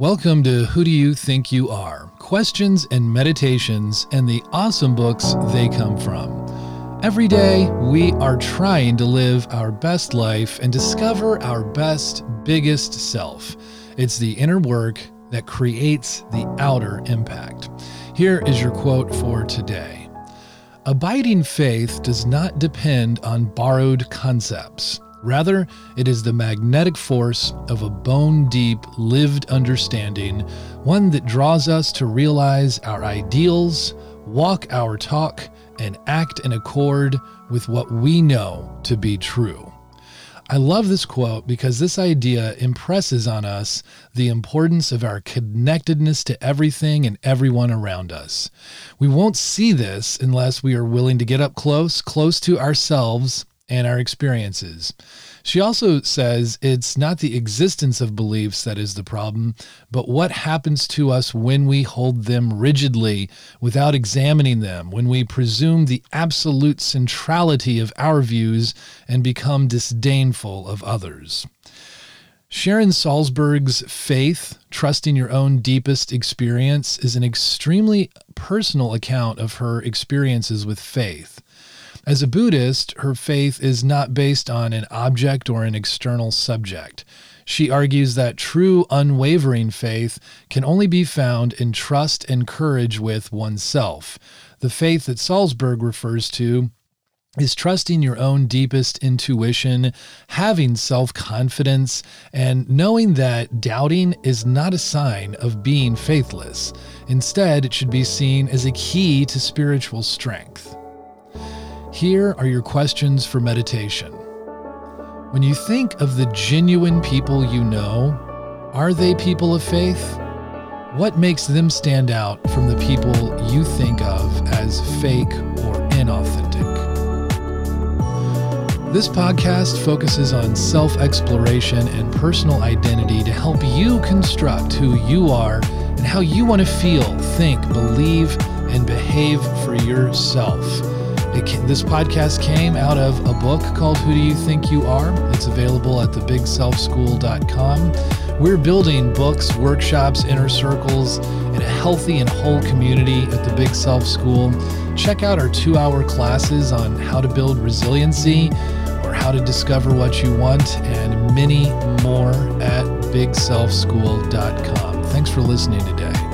Welcome to Who Do You Think You Are? Questions and meditations and the awesome books they come from. Every day, we are trying to live our best life and discover our best, biggest self. It's the inner work that creates the outer impact. Here is your quote for today Abiding faith does not depend on borrowed concepts. Rather, it is the magnetic force of a bone deep, lived understanding, one that draws us to realize our ideals, walk our talk, and act in accord with what we know to be true. I love this quote because this idea impresses on us the importance of our connectedness to everything and everyone around us. We won't see this unless we are willing to get up close, close to ourselves and our experiences. She also says it's not the existence of beliefs that is the problem, but what happens to us when we hold them rigidly without examining them, when we presume the absolute centrality of our views and become disdainful of others. Sharon Salzberg's faith, trusting your own deepest experience, is an extremely personal account of her experiences with faith. As a Buddhist, her faith is not based on an object or an external subject. She argues that true, unwavering faith can only be found in trust and courage with oneself. The faith that Salzberg refers to is trusting your own deepest intuition, having self confidence, and knowing that doubting is not a sign of being faithless. Instead, it should be seen as a key to spiritual strength. Here are your questions for meditation. When you think of the genuine people you know, are they people of faith? What makes them stand out from the people you think of as fake or inauthentic? This podcast focuses on self exploration and personal identity to help you construct who you are and how you want to feel, think, believe, and behave for yourself. This podcast came out of a book called Who Do You Think You Are? It's available at thebigselfschool.com. We're building books, workshops, inner circles, and a healthy and whole community at the Big Self School. Check out our two hour classes on how to build resiliency or how to discover what you want, and many more at bigselfschool.com. Thanks for listening today.